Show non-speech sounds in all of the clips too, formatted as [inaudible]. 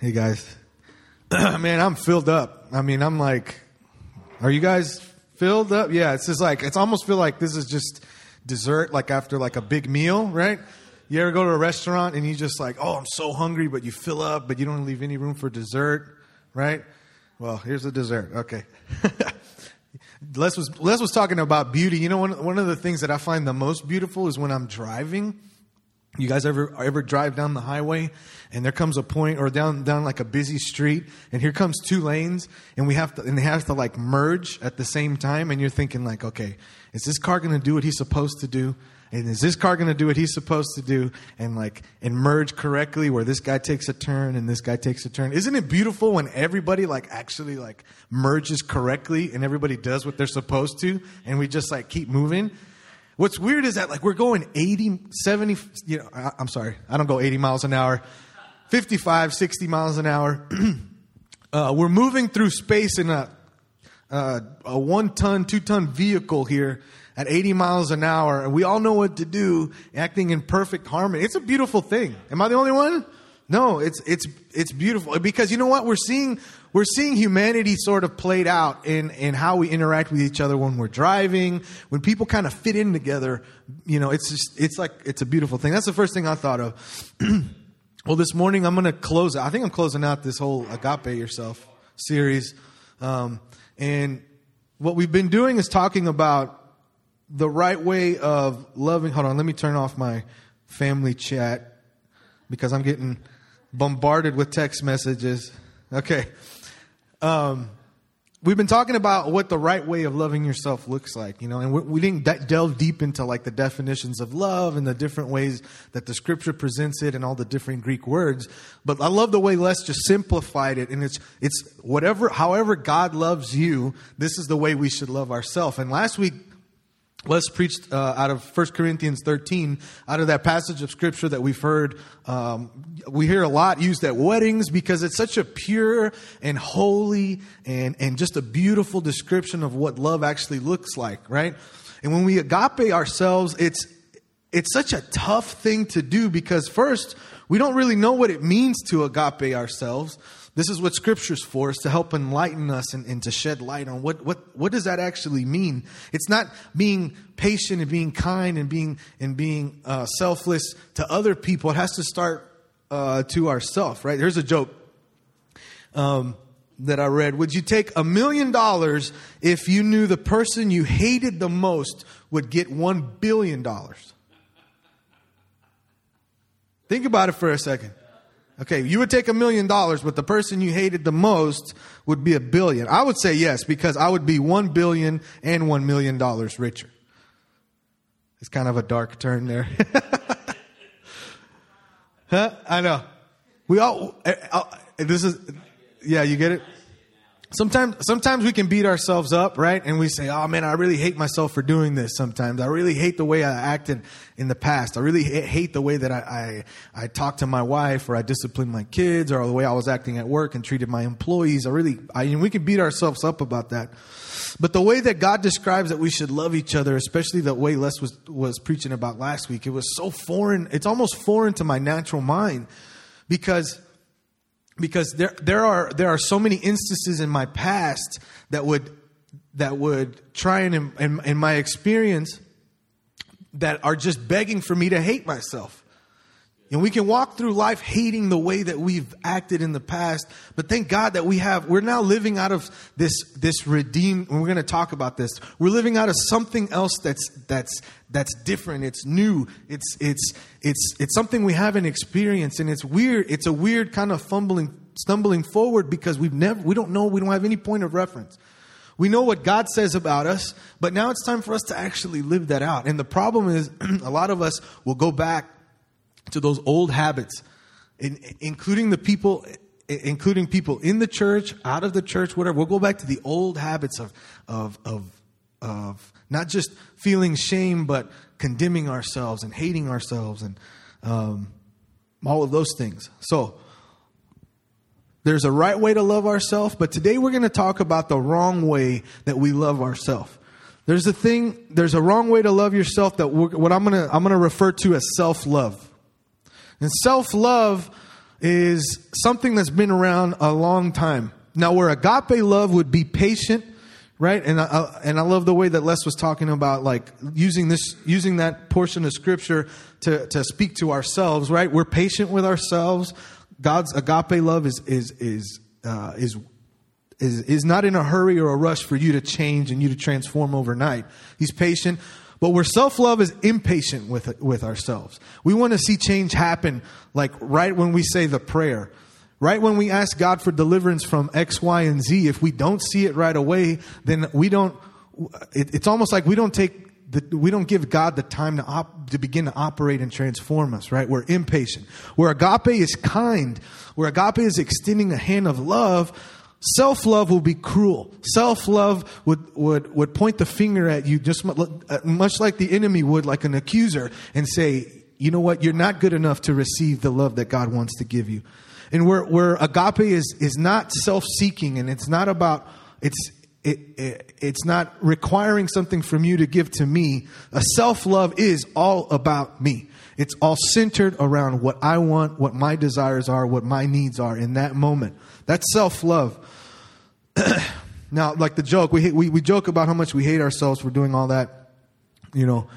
Hey guys. [clears throat] Man, I'm filled up. I mean, I'm like, are you guys filled up? Yeah, it's just like, it's almost feel like this is just dessert, like after like a big meal, right? You ever go to a restaurant and you just like, oh, I'm so hungry, but you fill up, but you don't leave any room for dessert, right? Well, here's the dessert. Okay. [laughs] Les was Les was talking about beauty. You know, one one of the things that I find the most beautiful is when I'm driving. You guys ever ever drive down the highway and there comes a point or down down like a busy street and here comes two lanes and we have to and they have to like merge at the same time and you're thinking like, okay, is this car going to do what he's supposed to do? And is this car going to do what he's supposed to do and like and merge correctly where this guy takes a turn and this guy takes a turn? Isn't it beautiful when everybody like actually like merges correctly and everybody does what they're supposed to and we just like keep moving? What's weird is that like we're going 80, 70, you know, I, I'm sorry, I don't go 80 miles an hour, 55, 60 miles an hour. [clears throat] uh, we're moving through space in a, uh, a one ton, two ton vehicle here at 80 miles an hour, and we all know what to do, acting in perfect harmony. It's a beautiful thing. Am I the only one? No, it's it's it's beautiful because you know what we're seeing we're seeing humanity sort of played out in in how we interact with each other when we're driving, when people kind of fit in together. You know, it's just it's like it's a beautiful thing. That's the first thing I thought of. [clears throat] well, this morning I'm going to close. I think I'm closing out this whole agape yourself series, um, and what we've been doing is talking about the right way of loving. Hold on, let me turn off my family chat because I'm getting bombarded with text messages. Okay. Um, we've been talking about what the right way of loving yourself looks like, you know, and we, we didn't de- delve deep into like the definitions of love and the different ways that the scripture presents it and all the different Greek words. But I love the way Les just simplified it, and it's it's whatever, however God loves you, this is the way we should love ourselves. And last week Les preached uh, out of 1 Corinthians 13, out of that passage of scripture that we've heard. Um, we hear a lot used at weddings because it's such a pure and holy and, and just a beautiful description of what love actually looks like, right? And when we agape ourselves, it's, it's such a tough thing to do because first, we don't really know what it means to agape ourselves. This is what Scripture's for, is to help enlighten us and, and, to shed light on what, what, what does that actually mean. It's not being patient and being kind and being, and being uh, selfless to other people. It has to start uh, to ourselves, right? There's a joke um, that I read. Would you take a million dollars if you knew the person you hated the most would get one billion dollars? Think about it for a second. Okay, you would take a million dollars, but the person you hated the most would be a billion. I would say yes, because I would be one billion and one million dollars richer. It's kind of a dark turn there. [laughs] huh? I know. We all, uh, uh, this is, yeah, you get it? Sometimes, sometimes we can beat ourselves up, right? And we say, "Oh man, I really hate myself for doing this." Sometimes I really hate the way I acted in the past. I really hate the way that I, I I talked to my wife, or I disciplined my kids, or the way I was acting at work and treated my employees. I really, I, and we can beat ourselves up about that. But the way that God describes that we should love each other, especially the way Les was was preaching about last week, it was so foreign. It's almost foreign to my natural mind because because there there are there are so many instances in my past that would that would try and in, in, in, my experience that are just begging for me to hate myself. And we can walk through life hating the way that we've acted in the past, but thank God that we have, we're now living out of this, this redeemed, and we're going to talk about this. We're living out of something else that's, that's, that's different. It's new. It's, it's, it's, it's something we haven't experienced, and it's weird. It's a weird kind of fumbling, stumbling forward because we've never, we don't know, we don't have any point of reference. We know what God says about us, but now it's time for us to actually live that out. And the problem is, [clears throat] a lot of us will go back to those old habits, in, including the people, including people in the church, out of the church, whatever. We'll go back to the old habits of, of, of, of not just feeling shame, but condemning ourselves and hating ourselves and um, all of those things. So, there's a right way to love ourselves, but today we're going to talk about the wrong way that we love ourselves. There's a thing, there's a wrong way to love yourself that what I'm going to I'm going to refer to as self-love. And self love is something that's been around a long time. Now, where agape love would be patient, right? And I, and I love the way that Les was talking about like using this, using that portion of scripture to, to speak to ourselves, right? We're patient with ourselves. God's agape love is, is, is, uh, is, is, is not in a hurry or a rush for you to change and you to transform overnight. He's patient. But where self love is impatient with, with ourselves. We want to see change happen, like right when we say the prayer. Right when we ask God for deliverance from X, Y, and Z, if we don't see it right away, then we don't, it, it's almost like we don't take the, we don't give God the time to, op, to begin to operate and transform us, right? We're impatient. Where agape is kind, where agape is extending a hand of love, self love will be cruel. Self love would, would, would point the finger at you just uh, much like the enemy would, like an accuser, and say, you know what, you're not good enough to receive the love that God wants to give you. And where, where agape is, is not self seeking and it's not about, it's, it, it, it's not requiring something from you to give to me. A self love is all about me. It's all centered around what I want, what my desires are, what my needs are in that moment. That's self love. [clears throat] now, like the joke, we, we, we joke about how much we hate ourselves for doing all that, you know,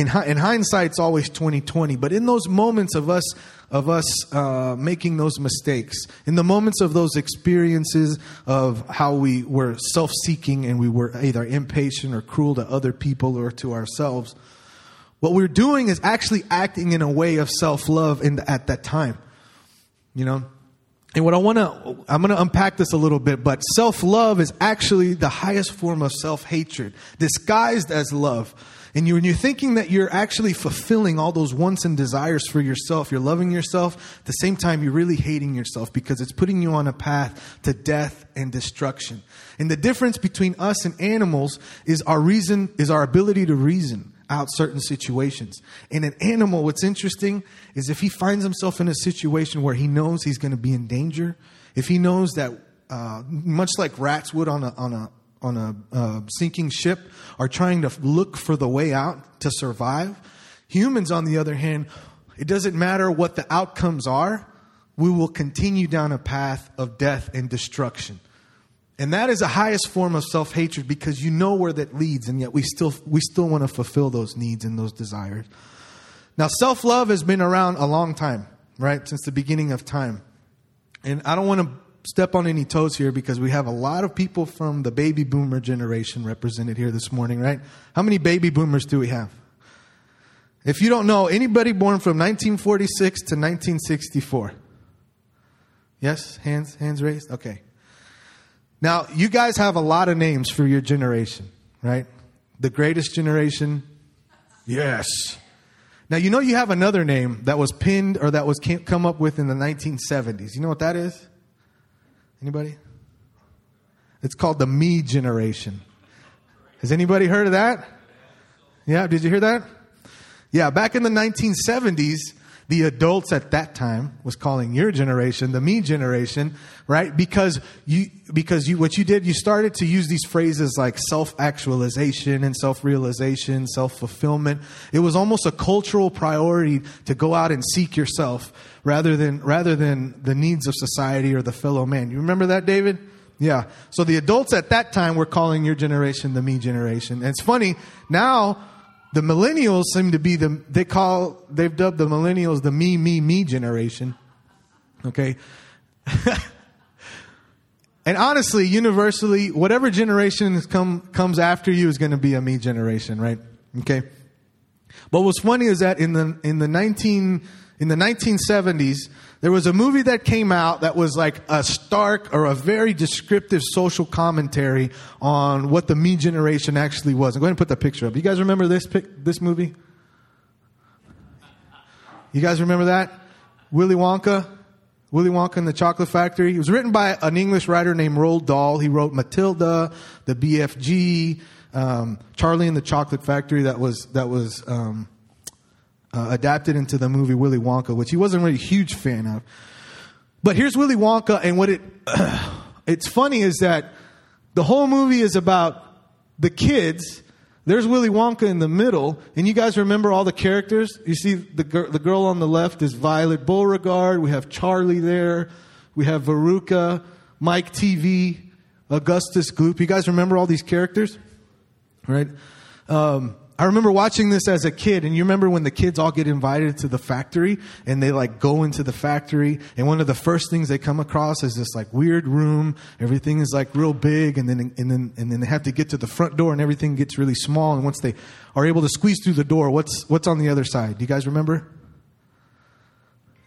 in, in hindsight, it's always 2020. But in those moments of us of us uh, making those mistakes, in the moments of those experiences of how we were self-seeking and we were either impatient or cruel to other people or to ourselves, what we're doing is actually acting in a way of self-love in at that time. You know, and what I want to, I'm going to unpack this a little bit, but self love is actually the highest form of self hatred, disguised as love. And you, when you're thinking that you're actually fulfilling all those wants and desires for yourself, you're loving yourself, at the same time, you're really hating yourself because it's putting you on a path to death and destruction. And the difference between us and animals is our reason, is our ability to reason out certain situations. In an animal, what's interesting is if he finds himself in a situation where he knows he's going to be in danger, if he knows that, uh, much like rats would on a, on a, on a uh, sinking ship are trying to look for the way out to survive. Humans, on the other hand, it doesn't matter what the outcomes are, we will continue down a path of death and destruction. And that is the highest form of self hatred because you know where that leads, and yet we still, we still want to fulfill those needs and those desires. Now, self love has been around a long time, right? Since the beginning of time. And I don't want to step on any toes here because we have a lot of people from the baby boomer generation represented here this morning, right? How many baby boomers do we have? If you don't know, anybody born from 1946 to 1964? Yes? Hands hands raised? Okay. Now, you guys have a lot of names for your generation, right? The greatest generation? Yes. Now, you know you have another name that was pinned or that was come up with in the 1970s. You know what that is? Anybody? It's called the me generation. Has anybody heard of that? Yeah, did you hear that? Yeah, back in the 1970s, the adults at that time was calling your generation the me generation, right? Because you, because you, what you did, you started to use these phrases like self-actualization and self-realization, self-fulfillment. It was almost a cultural priority to go out and seek yourself rather than, rather than the needs of society or the fellow man. You remember that, David? Yeah. So the adults at that time were calling your generation the me generation. And it's funny, now the millennials seem to be the, they call, they've dubbed the millennials the me, me, me generation. Okay. [laughs] and honestly, universally, whatever generation come, comes after you is going to be a me generation, right? Okay. But what's funny is that in the, in the 19, in the 1970s, there was a movie that came out that was like a stark or a very descriptive social commentary on what the me generation actually was. I'm going to put that picture up. You guys remember this this movie? You guys remember that? Willy Wonka? Willy Wonka and the Chocolate Factory. It was written by an English writer named Roald Dahl. He wrote Matilda, the BFG, um, Charlie and the Chocolate Factory. That was that was um, uh, adapted into the movie Willy Wonka, which he wasn't really a huge fan of. But here's Willy Wonka, and what it [clears throat] it's funny is that the whole movie is about the kids There's Willy Wonka in the middle, and you guys remember all the characters? You see the, the girl on the left is Violet Beauregarde. We have Charlie there. We have Veruca, Mike TV, Augustus Gloop. You guys remember all these characters? Right? Um, I remember watching this as a kid, and you remember when the kids all get invited to the factory and they like go into the factory, and one of the first things they come across is this like weird room. Everything is like real big, and then and then and then they have to get to the front door, and everything gets really small. And once they are able to squeeze through the door, what's what's on the other side? Do you guys remember?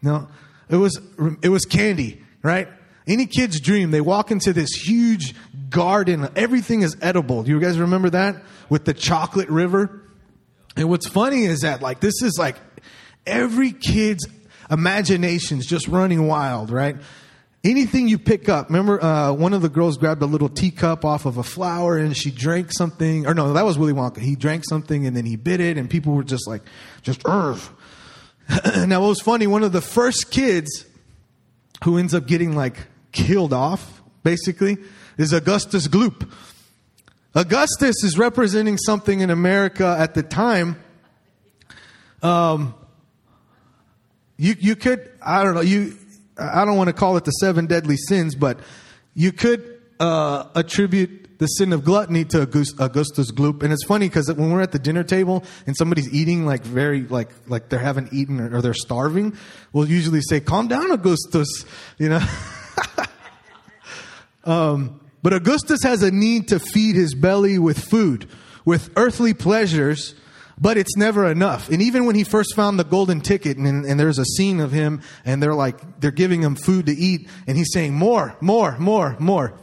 No, it was it was candy, right? Any kid's dream. They walk into this huge garden. Everything is edible. Do you guys remember that with the chocolate river? And what's funny is that like this is like every kid's imagination's just running wild, right? Anything you pick up. Remember, uh, one of the girls grabbed a little teacup off of a flower and she drank something. Or no, that was Willy Wonka. He drank something and then he bit it, and people were just like, just Urgh. [clears throat] now, what was funny? One of the first kids who ends up getting like killed off, basically, is Augustus Gloop. Augustus is representing something in America at the time. Um, you you could I don't know you I don't want to call it the seven deadly sins, but you could uh, attribute the sin of gluttony to Augustus Gloop. And it's funny because when we're at the dinner table and somebody's eating like very like like they haven't eaten or, or they're starving, we'll usually say, "Calm down, Augustus," you know. [laughs] um, but Augustus has a need to feed his belly with food, with earthly pleasures, but it's never enough. And even when he first found the golden ticket, and, and, there's a scene of him, and they're like, they're giving him food to eat, and he's saying, more, more, more, more.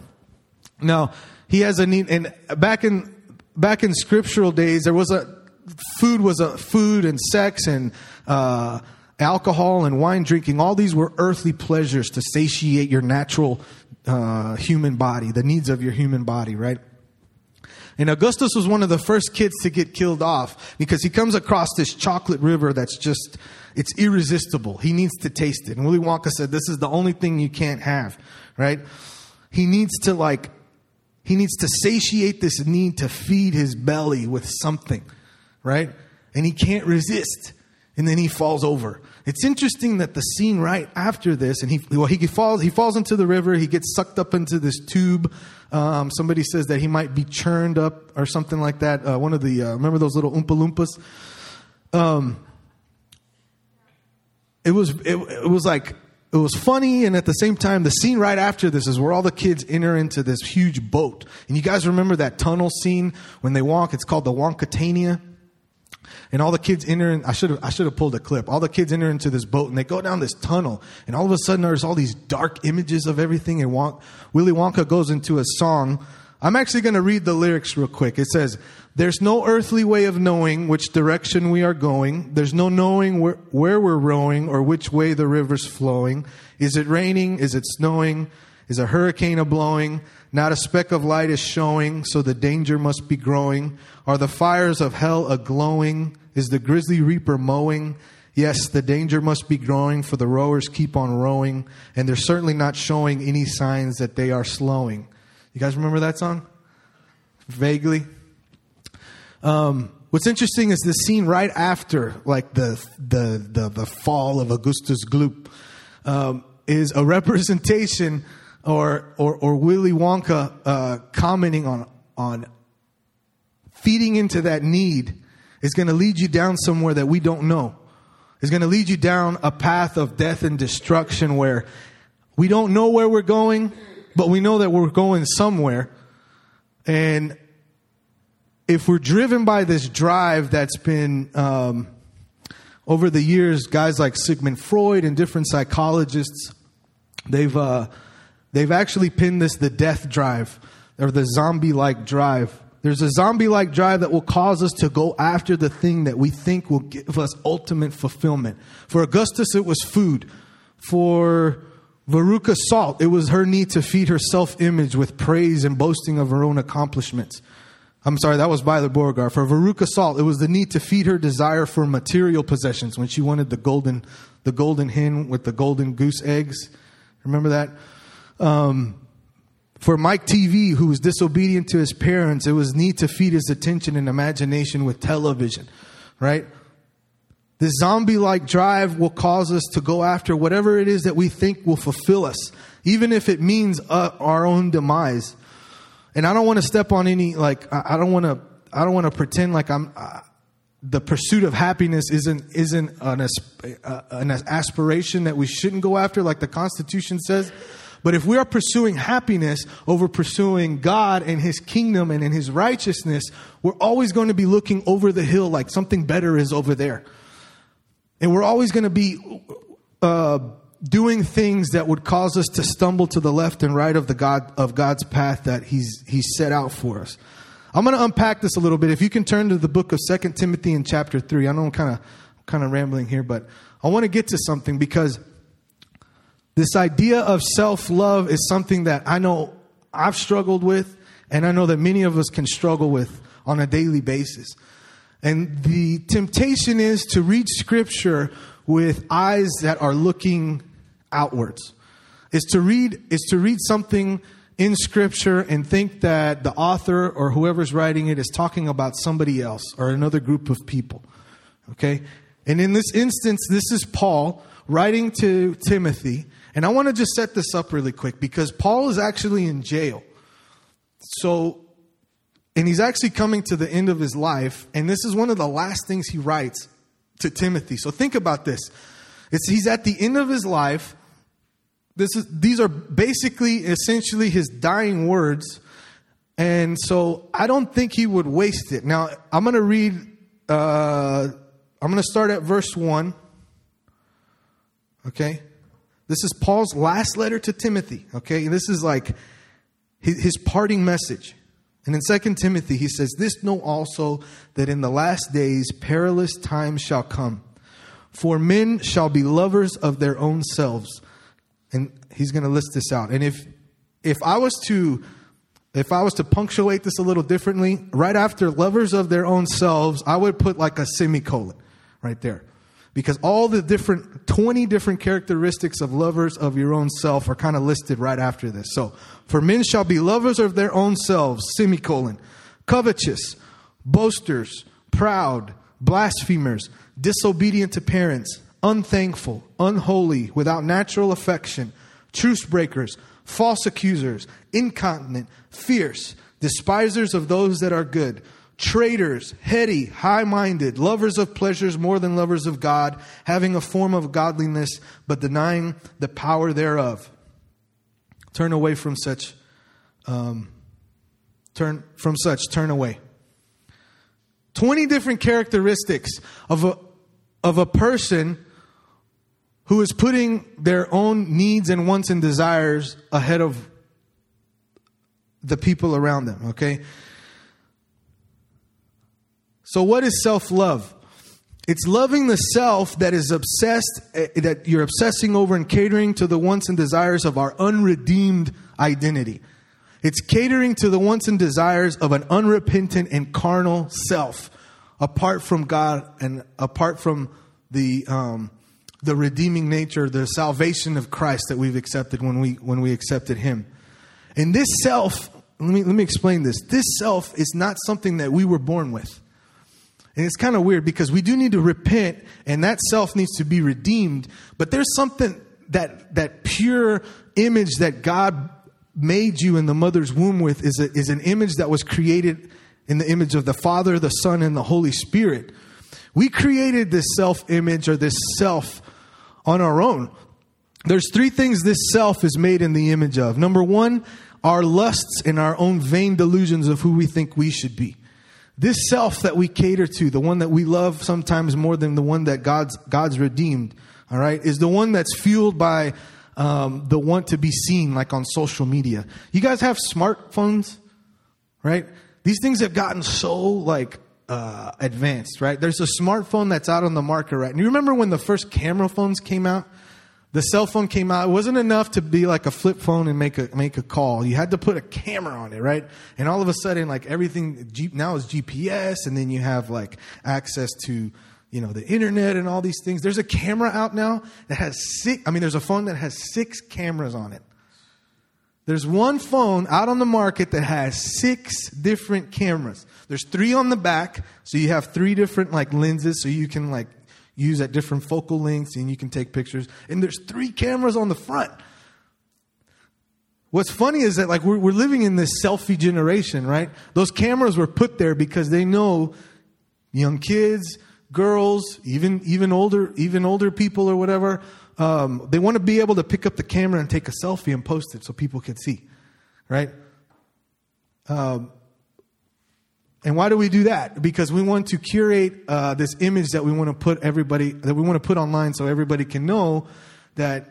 Now, he has a need, and back in, back in scriptural days, there was a, food was a food and sex and, uh, alcohol and wine drinking, all these were earthly pleasures to satiate your natural uh, human body, the needs of your human body, right? And Augustus was one of the first kids to get killed off because he comes across this chocolate river that's just, it's irresistible. He needs to taste it. And Willy Wonka said, this is the only thing you can't have, right? He needs to like, he needs to satiate this need to feed his belly with something, right? And he can't resist. And then he falls over. It's interesting that the scene right after this, and he well he falls he falls into the river. He gets sucked up into this tube. Um, somebody says that he might be churned up or something like that. Uh, one of the uh, remember those little oompa loompas. Um, it was it, it was like it was funny and at the same time the scene right after this is where all the kids enter into this huge boat and you guys remember that tunnel scene when they walk it's called the wonkatania and all the kids enter in, I should have, I should have pulled a clip. All the kids enter into this boat and they go down this tunnel and all of a sudden there's all these dark images of everything and Wonk, Willy Wonka goes into a song. I'm actually going to read the lyrics real quick. It says, there's no earthly way of knowing which direction we are going. There's no knowing where, where we're rowing or which way the river's flowing. Is it raining? Is it snowing? Is a hurricane a blowing? Not a speck of light is showing, so the danger must be growing. Are the fires of hell a glowing? Is the grisly reaper mowing? Yes, the danger must be growing, for the rowers keep on rowing, and they're certainly not showing any signs that they are slowing. You guys remember that song? Vaguely. Um, what's interesting is the scene right after, like the the the, the fall of Augustus Gloop, um, is a [laughs] representation or or, or Willy Wonka uh, commenting on on feeding into that need is going to lead you down somewhere that we don't know. It's going to lead you down a path of death and destruction where we don't know where we're going, but we know that we're going somewhere. And if we're driven by this drive that's been um, over the years, guys like Sigmund Freud and different psychologists, they've uh, they've actually pinned this the death drive or the zombie-like drive. There's a zombie like drive that will cause us to go after the thing that we think will give us ultimate fulfillment. For Augustus, it was food. For Veruca Salt, it was her need to feed her self image with praise and boasting of her own accomplishments. I'm sorry, that was Violet Beauregarde. For Veruca Salt, it was the need to feed her desire for material possessions when she wanted the golden, the golden hen with the golden goose eggs. Remember that? Um, For Mike TV, who was disobedient to his parents, it was neat to feed his attention and imagination with television, right? This zombie like drive will cause us to go after whatever it is that we think will fulfill us, even if it means uh, our own demise. And I don't want to step on any, like, I, don't want to, I don't want to pretend like I'm, uh, the pursuit of happiness isn't, isn't an, uh, an aspiration that we shouldn't go after, like the Constitution says. But if we are pursuing happiness over pursuing God and His kingdom and in His righteousness, we're always going to be looking over the hill like something better is over there. And we're always going to be uh, doing things that would cause us to stumble to the left and right of the God of God's path that He's He's set out for us. I'm going to unpack this a little bit. If you can turn to the book of Second Timothy in chapter three. I know I'm kind of kind of rambling here, but I want to get to something because this idea of self love is something that I know I've struggled with, and I know that many of us can struggle with on a daily basis. And the temptation is to read scripture with eyes that are looking outwards. Is to read is to read something in scripture and think that the author or whoever's writing it is talking about somebody else or another group of people. Okay? And in this instance, this is Paul writing to Timothy. And I want to just set this up really quick because Paul is actually in jail. So and he's actually coming to the end of his life. And this is one of the last things he writes to Timothy. So think about this. It's, he's at the end of his life. This is, these are basically, essentially his dying words. And so I don't think he would waste it. Now, I'm going to read, uh, I'm going to start at verse 1. Okay? This is Paul's last letter to Timothy. Okay? And this is like his, parting message. And in 2 Timothy, he says, This know also that in the last days perilous times shall come. For men shall be lovers of their own selves. And he's going to list this out. And if if I was to if I was to punctuate this a little differently, right after lovers of their own selves, I would put like a semicolon right there because all the different 20 different characteristics of lovers of your own self are kind of listed right after this. So, for men shall be lovers of their own selves, semicolon, covetous, boasters, proud, blasphemers, disobedient to parents, unthankful, unholy, without natural affection, truce breakers, false accusers, incontinent, fierce, despisers of those that are good traitors, heady, high minded, lovers of pleasures more than lovers of God, having a form of godliness, but denying the power thereof. Turn away from such. Um, turn from such. Turn away. Twenty different characteristics of a of a person who is putting their own needs and wants and desires ahead of the people around them. Okay, so, what is self love? It's loving the self that is obsessed, eh, that you're obsessing over and catering to the wants and desires of our unredeemed identity. It's catering to the wants and desires of an unrepentant and carnal self, apart from God and apart from the um, the redeeming nature, the salvation of Christ that we've accepted when we when we accepted Him. And this self, let me let me explain this. This self is not something that we were born with. And it's kind of weird because we do need to repent and that self needs to be redeemed. But there's something that, that pure image that God made you in the mother's womb with is, a, is an image that was created in the image of the Father, the Son, and the Holy Spirit. We created this self image or this self on our own. There's three things this self is made in the image of. Number one, our lusts and our own vain delusions of who we think we should be. This self that we cater to, the one that we love sometimes more than the one that God's, God's redeemed, all right, is the one that's fueled by um, the want to be seen, like on social media. You guys have smartphones, right? These things have gotten so like uh, advanced, right? There's a smartphone that's out on the market right. And you remember when the first camera phones came out? The cell phone came out, it wasn't enough to be like a flip phone and make a make a call. You had to put a camera on it, right? And all of a sudden, like everything now is GPS, and then you have like access to you know the internet and all these things. There's a camera out now that has six. I mean, there's a phone that has six cameras on it. There's one phone out on the market that has six different cameras. There's three on the back, so you have three different like lenses, so you can like use at different focal lengths and you can take pictures. And there's three cameras on the front. What's funny is that like we're, we're living in this selfie generation, right? Those cameras were put there because they know young kids, girls, even even older even older people or whatever um, they want to be able to pick up the camera and take a selfie and post it so people can see, right? Um, and why do we do that? Because we want to curate uh, this image that we want to put everybody that we want to put online so everybody can know that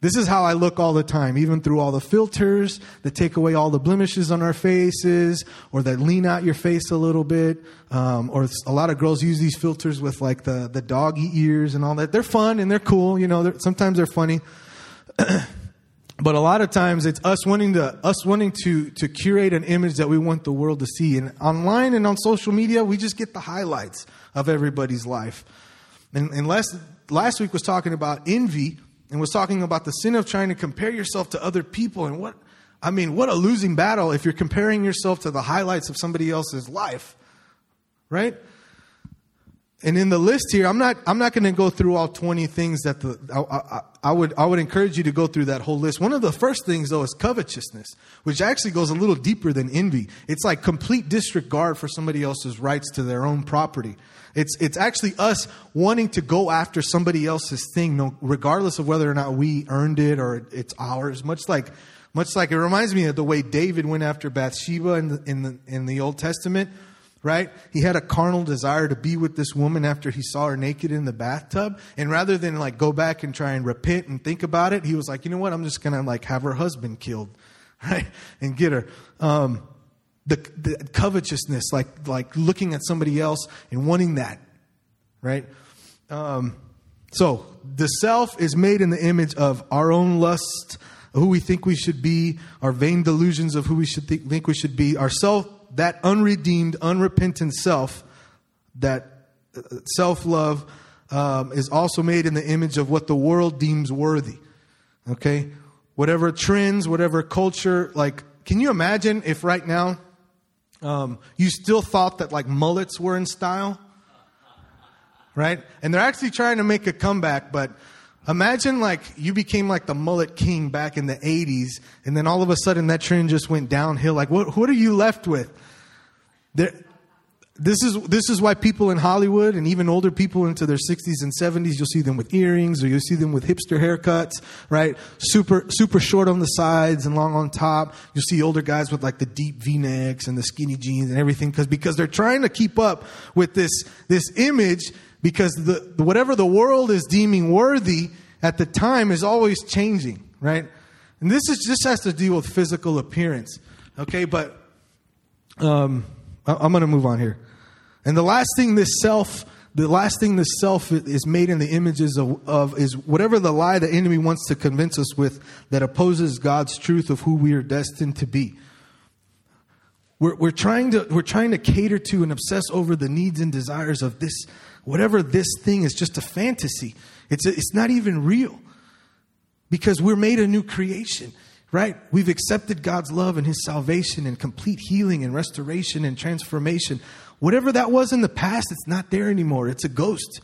this is how I look all the time, even through all the filters that take away all the blemishes on our faces or that lean out your face a little bit. Um, or a lot of girls use these filters with like the, the doggy ears and all that. They're fun and they're cool, you know, they're, sometimes they're funny. [clears throat] but a lot of times it's us wanting to us wanting to to curate an image that we want the world to see and online and on social media we just get the highlights of everybody's life and, and last last week was talking about envy and was talking about the sin of trying to compare yourself to other people and what I mean, what a losing battle if you're comparing yourself to the highlights of somebody else's life. Right? And in the list here, I'm not I'm not going to go through all 20 things that the I, I, I, would I would encourage you to go through that whole list. One of the first things though is covetousness, which actually goes a little deeper than envy. It's like complete disregard for somebody else's rights to their own property. It's, it's actually us wanting to go after somebody else's thing, no, regardless of whether or not we earned it or it's ours. Much like, much like it reminds me of the way David went after Bathsheba in the, in the, in the Old Testament, right? He had a carnal desire to be with this woman after he saw her naked in the bathtub. And rather than like go back and try and repent and think about it, he was like, you know what? I'm just going to like have her husband killed, [laughs] right? And get her. Um, the, the covetousness, like like looking at somebody else and wanting that, right? Um, so the self is made in the image of our own lust, who we think we should be, our vain delusions of who we should think, think we should be, our self, that unredeemed, unrepentant self, that uh, self love um, is also made in the image of what the world deems worthy. Okay, whatever trends, whatever culture, like, can you imagine if right now um, you still thought that like mullets were in style, right? And they're actually trying to make a comeback, but imagine like you became like the mullet king back in the 80s, and then all of a sudden that trend just went downhill. Like, what, what are you left with? There, this is this is why people in Hollywood and even older people into their 60s and 70s you'll see them with earrings or you'll see them with hipster haircuts, right? Super super short on the sides and long on top. You'll see older guys with like the deep V-necks and the skinny jeans and everything because because they're trying to keep up with this this image because the whatever the world is deeming worthy at the time is always changing, right? And this is this has to deal with physical appearance. Okay, but um I'm going to move on here. And the last thing this self, the last thing this self is made in the images of, of, is whatever the lie the enemy wants to convince us with that opposes God's truth of who we are destined to be. We're, we're, trying to, we're trying to cater to and obsess over the needs and desires of this, whatever this thing is just a fantasy. It's, it's not even real because we're made a new creation right? We've accepted God's love and His salvation and complete healing and restoration and transformation. Whatever that was in the past, it's not there anymore. It's a ghost.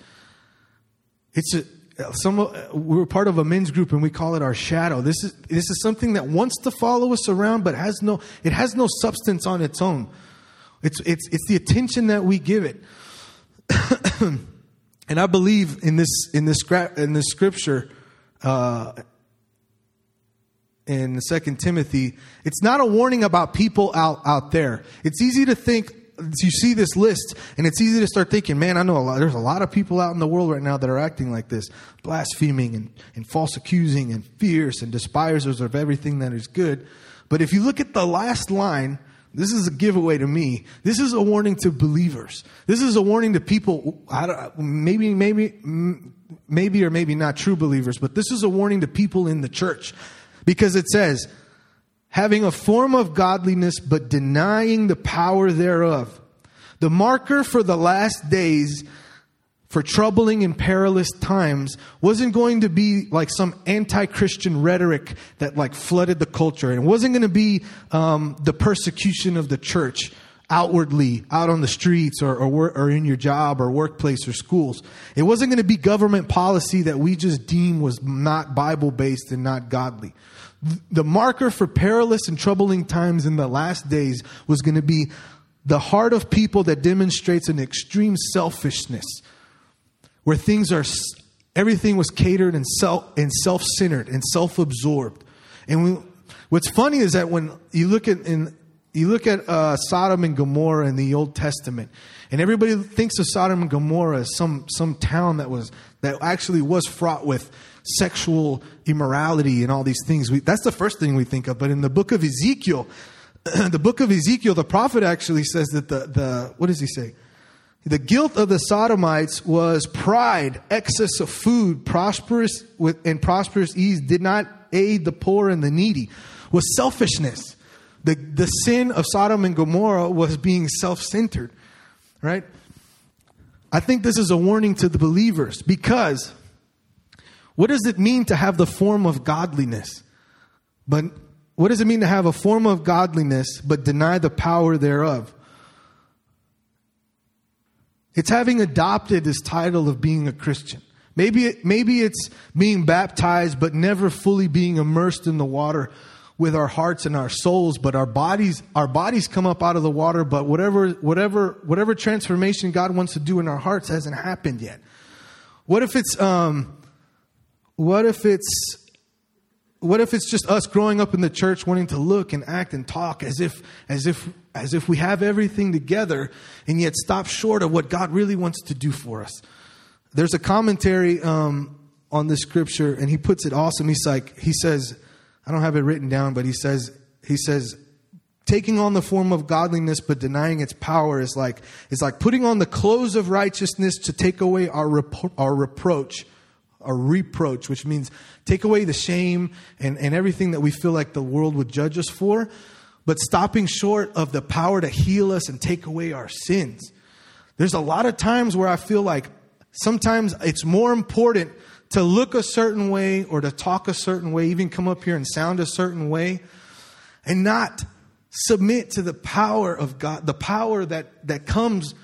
It's a some uh, we're part of a men's group and we call it our shadow. This is this is something that wants to follow us around, but has no it has no substance on its own. It's it's it's the attention that we give it. [clears throat] and I believe in this in this in this scripture. Uh, in Second Timothy, it's not a warning about people out, out there. It's easy to think, you see this list, and it's easy to start thinking, man, I know a lot, there's a lot of people out in the world right now that are acting like this, blaspheming and, and false accusing and fierce and despisers of everything that is good. But if you look at the last line, this is a giveaway to me. This is a warning to believers. This is a warning to people, maybe, maybe, maybe or maybe not true believers, but this is a warning to people in the church because it says, having a form of godliness but denying the power thereof. The marker for the last days for troubling and perilous times wasn't going to be like some anti-christian rhetoric that like flooded the culture. And it wasn't going to be um, the persecution of the church outwardly out on the streets or, or, or in your job or workplace or schools. It wasn't going to be government policy that we just deem was not bible based and not godly. The marker for perilous and troubling times in the last days was going to be the heart of people that demonstrates an extreme selfishness where things are everything was catered and self and self-centered and self-absorbed and we, what's funny is that when you look at in you look at uh, Sodom and Gomorrah in the Old Testament, and everybody thinks of Sodom and Gomorrah as some some town that was that actually was fraught with sexual immorality and all these things. We, that's the first thing we think of. But in the book of Ezekiel, [clears throat] the book of Ezekiel, the prophet actually says that the the what does he say? The guilt of the Sodomites was pride, excess of food, prosperous with, and prosperous ease did not aid the poor and the needy, was selfishness. The, the sin of Sodom and Gomorrah was being self centered, right? I think this is a warning to the believers because what does it mean to have the form of godliness? But what does it mean to have a form of godliness but deny the power thereof? It's having adopted this title of being a Christian. Maybe, maybe it's being baptized, but never fully being immersed in the water with our hearts and our souls, but our bodies, our bodies come up out of the water, but whatever, whatever, whatever transformation God wants to do in our hearts hasn't happened yet. What if it's, um, what if it's what if it's just us growing up in the church wanting to look and act and talk as if as if as if we have everything together and yet stop short of what god really wants to do for us? There's a commentary um, on this scripture and he puts it awesome. He's like he says i don't have it written down but he says he says taking on the form of godliness but denying its power is like is like putting on the clothes of righteousness to take away our repro- our reproach a reproach, which means take away the shame and, and everything that we feel like the world would judge us for, but stopping short of the power to heal us and take away our sins. There's a lot of times where I feel like sometimes it's more important to look a certain way or to talk a certain way, even come up here and sound a certain way, and not submit to the power of God, the power that, that comes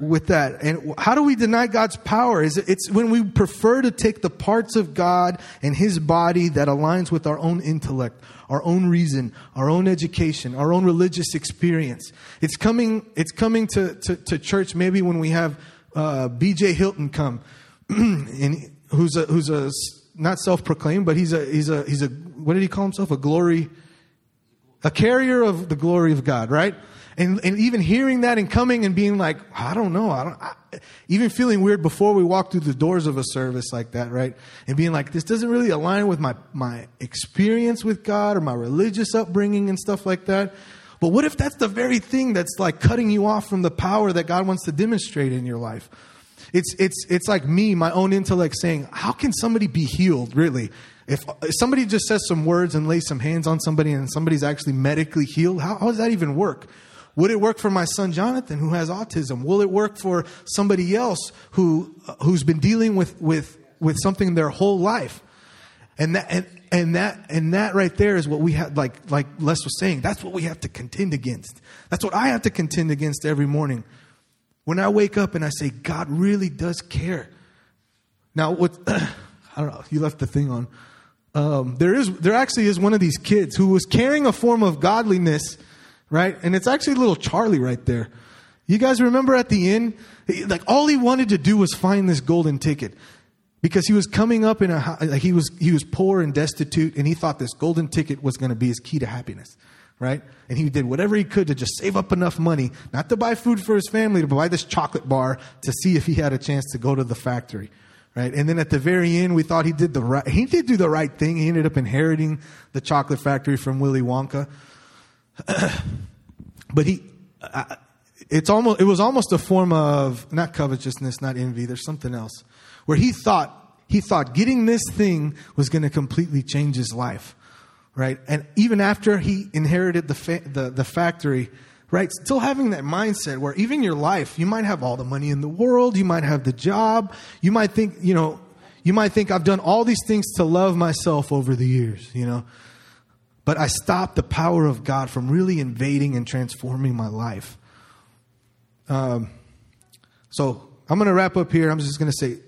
with that. And how do we deny God's power? Is it, it's when we prefer to take the parts of God and His body that aligns with our own intellect, our own reason, our own education, our own religious experience. It's coming. It's coming to to, to church maybe when we have uh, B.J. Hilton come, [clears throat] and who's a who's a not self-proclaimed, but he's a he's a he's a what did he call himself? A glory, a carrier of the glory of God, right? And, and even hearing that and coming and being like, I don't know, I don't, I, even feeling weird before we walk through the doors of a service like that, right? And being like, this doesn't really align with my, my experience with God or my religious upbringing and stuff like that. But what if that's the very thing that's like cutting you off from the power that God wants to demonstrate in your life? It's, it's, it's like me, my own intellect saying, how can somebody be healed, really? If, if somebody just says some words and lays some hands on somebody and somebody's actually medically healed, how, how does that even work? Would it work for my son Jonathan who has autism? Will it work for somebody else who who's been dealing with with with something their whole life? And that and, and that and that right there is what we have like like Les was saying, that's what we have to contend against. That's what I have to contend against every morning. When I wake up and I say, God really does care. Now what [clears throat] I don't know, you left the thing on. Um, there is there actually is one of these kids who was carrying a form of godliness right? And it's actually little Charlie right there. You guys remember at the end, like all he wanted to do was find this golden ticket because he was coming up in a like he was he was poor and destitute and he thought this golden ticket was going to be his key to happiness right and he did whatever he could to just save up enough money not to buy food for his family to buy this chocolate bar to see if he had a chance to go to the factory right and then at the very end we thought he did the right he did do the right thing he ended up inheriting the chocolate factory from willy wonka [clears throat] but he, it's almost, it was almost a form of not covetousness, not envy. There's something else where he thought, he thought getting this thing was going to completely change his life, right? And even after he inherited the fa- the, the factory, right? Still having that mindset where even your life, you might have all the money in the world, you might have the job, you might think, you know, you might think I've done all these things to love myself over the years, you know. But I stopped the power of God from really invading and transforming my life. Um, so I'm going to wrap up here. I'm just going to say,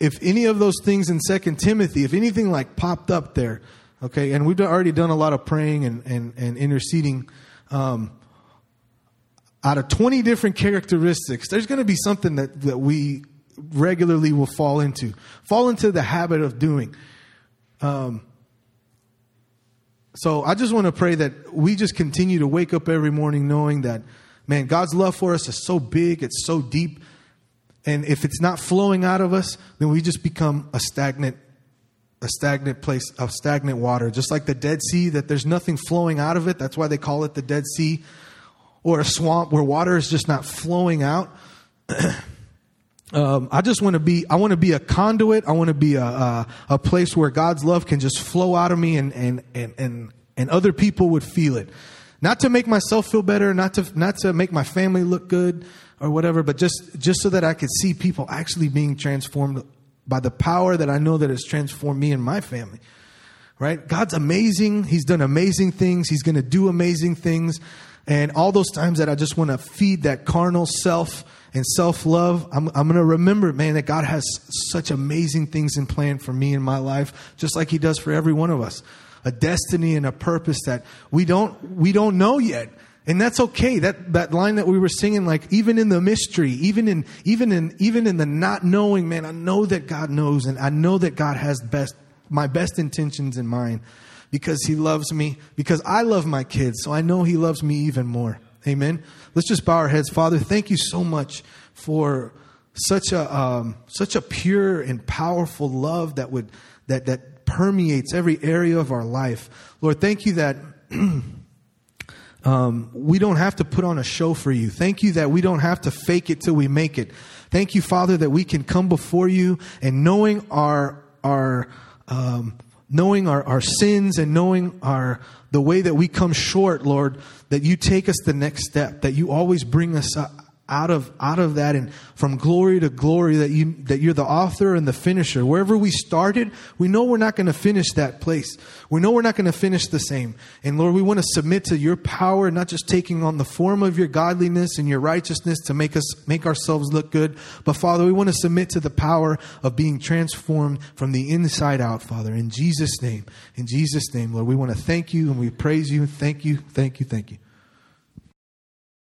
if any of those things in Second Timothy, if anything like popped up there, okay, and we've already done a lot of praying and, and, and interceding. Um, out of 20 different characteristics, there's going to be something that, that we regularly will fall into, fall into the habit of doing. Um, so I just want to pray that we just continue to wake up every morning knowing that, man, God's love for us is so big, it's so deep. And if it's not flowing out of us, then we just become a stagnant, a stagnant place of stagnant water. Just like the Dead Sea, that there's nothing flowing out of it. That's why they call it the Dead Sea. Or a swamp where water is just not flowing out. [clears throat] um, I just want to be, I want to be a conduit. I want to be a, a, a, place where God's love can just flow out of me and, and, and, and, and other people would feel it. Not to make myself feel better, not to, not to make my family look good or whatever, but just, just so that I could see people actually being transformed by the power that I know that has transformed me and my family. Right? God's amazing. He's done amazing things. He's going to do amazing things. And all those times that I just want to feed that carnal self and self love, I'm, I'm going to remember, man, that God has such amazing things in plan for me in my life, just like He does for every one of us. A destiny and a purpose that we don't, we don't know yet. And that's okay. That, that line that we were singing, like, even in the mystery, even in, even in, even in the not knowing, man, I know that God knows and I know that God has best, my best intentions in mind because he loves me, because I love my kids. So I know he loves me even more. Amen. Let's just bow our heads. Father, thank you so much for such a um, such a pure and powerful love that would that that permeates every area of our life. Lord, thank you that [clears throat] um, we don't have to put on a show for you. Thank you that we don't have to fake it till we make it. Thank you, Father, that we can come before you and knowing our our um, knowing our, our sins and knowing our the way that we come short, Lord, that you take us the next step, that you always bring us out of out of that and from glory to glory that you that you're the author and the finisher. Wherever we started we know we're not going to finish that place. We know we're not going to finish the same. And lord we want to submit to your power not just taking on the form of your godliness and your righteousness to make us make ourselves look good but father we want to submit to the power of being transformed from the inside out father. In jesus name in jesus name lord we want to thank you and we praise you. Thank you thank you thank you